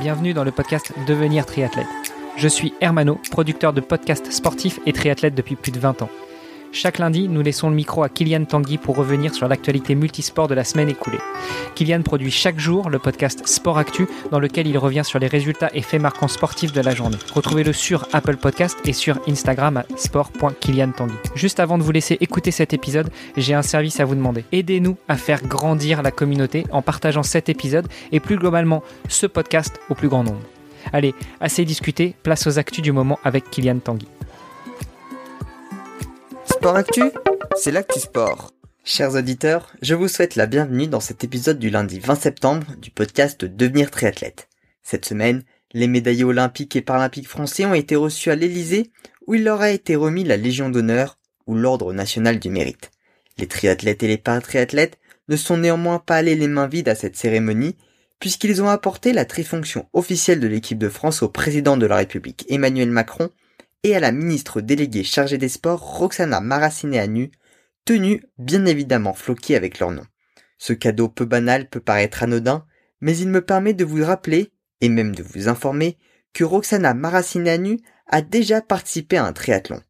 bienvenue dans le podcast Devenir triathlète. Je suis Hermano, producteur de podcasts sportifs et triathlète depuis plus de 20 ans. Chaque lundi, nous laissons le micro à Kylian Tanguy pour revenir sur l'actualité multisport de la semaine écoulée. Kylian produit chaque jour le podcast Sport Actu dans lequel il revient sur les résultats et faits marquants sportifs de la journée. Retrouvez-le sur Apple Podcast et sur Instagram à sport.kyliantanguy. Juste avant de vous laisser écouter cet épisode, j'ai un service à vous demander. Aidez-nous à faire grandir la communauté en partageant cet épisode et plus globalement ce podcast au plus grand nombre. Allez, assez discuté, place aux actus du moment avec Kylian Tanguy. Sport Actu, c'est l'actu sport. Chers auditeurs, je vous souhaite la bienvenue dans cet épisode du lundi 20 septembre du podcast Devenir triathlète. Cette semaine, les médaillés olympiques et paralympiques français ont été reçus à l'Elysée où il leur a été remis la Légion d'honneur ou l'Ordre national du mérite. Les triathlètes et les paratriathlètes ne sont néanmoins pas allés les mains vides à cette cérémonie puisqu'ils ont apporté la trifonction officielle de l'équipe de France au président de la République Emmanuel Macron et à la ministre déléguée chargée des sports Roxana Maracineanu, tenue bien évidemment floquée avec leur nom. Ce cadeau peu banal peut paraître anodin, mais il me permet de vous rappeler, et même de vous informer, que Roxana Maracineanu a déjà participé à un triathlon.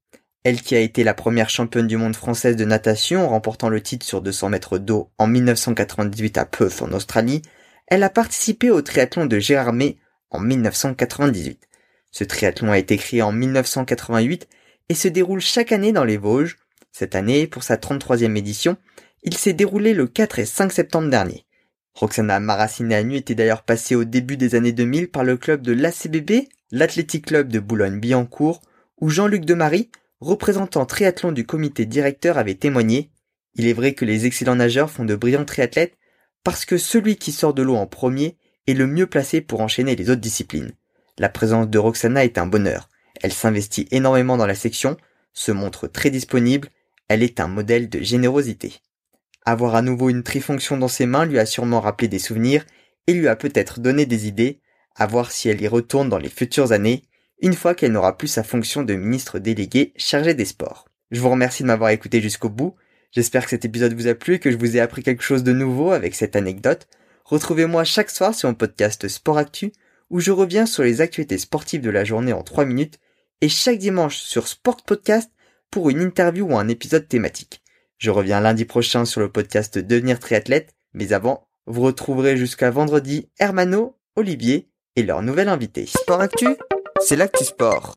Elle qui a été la première championne du monde française de natation remportant le titre sur 200 mètres d'eau en 1998 à Perth en Australie, elle a participé au triathlon de Gérardmer en 1998. Ce triathlon a été créé en 1988 et se déroule chaque année dans les Vosges. Cette année, pour sa 33e édition, il s'est déroulé le 4 et 5 septembre dernier. Roxana Maracineanu était d'ailleurs passée au début des années 2000 par le club de l'ACBB, l'Athletic Club de Boulogne-Billancourt, où Jean-Luc Demary, représentant triathlon du comité directeur, avait témoigné. Il est vrai que les excellents nageurs font de brillants triathlètes parce que celui qui sort de l'eau en premier est le mieux placé pour enchaîner les autres disciplines. La présence de Roxana est un bonheur. Elle s'investit énormément dans la section, se montre très disponible, elle est un modèle de générosité. Avoir à nouveau une trifonction dans ses mains lui a sûrement rappelé des souvenirs et lui a peut-être donné des idées, à voir si elle y retourne dans les futures années, une fois qu'elle n'aura plus sa fonction de ministre délégué chargé des sports. Je vous remercie de m'avoir écouté jusqu'au bout, j'espère que cet épisode vous a plu et que je vous ai appris quelque chose de nouveau avec cette anecdote. Retrouvez-moi chaque soir sur mon podcast Sport Actu où je reviens sur les actualités sportives de la journée en 3 minutes et chaque dimanche sur Sport Podcast pour une interview ou un épisode thématique. Je reviens lundi prochain sur le podcast Devenir triathlète, mais avant, vous retrouverez jusqu'à vendredi Hermano, Olivier et leur nouvel invité. Sport Actu, c'est l'actu sport.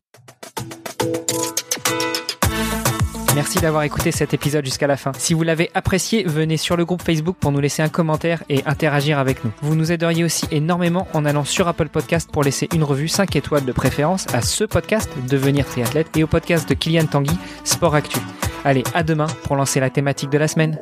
Merci d'avoir écouté cet épisode jusqu'à la fin. Si vous l'avez apprécié, venez sur le groupe Facebook pour nous laisser un commentaire et interagir avec nous. Vous nous aideriez aussi énormément en allant sur Apple Podcast pour laisser une revue 5 étoiles de préférence à ce podcast Devenir triathlète et au podcast de Kylian Tanguy Sport Actu. Allez, à demain pour lancer la thématique de la semaine.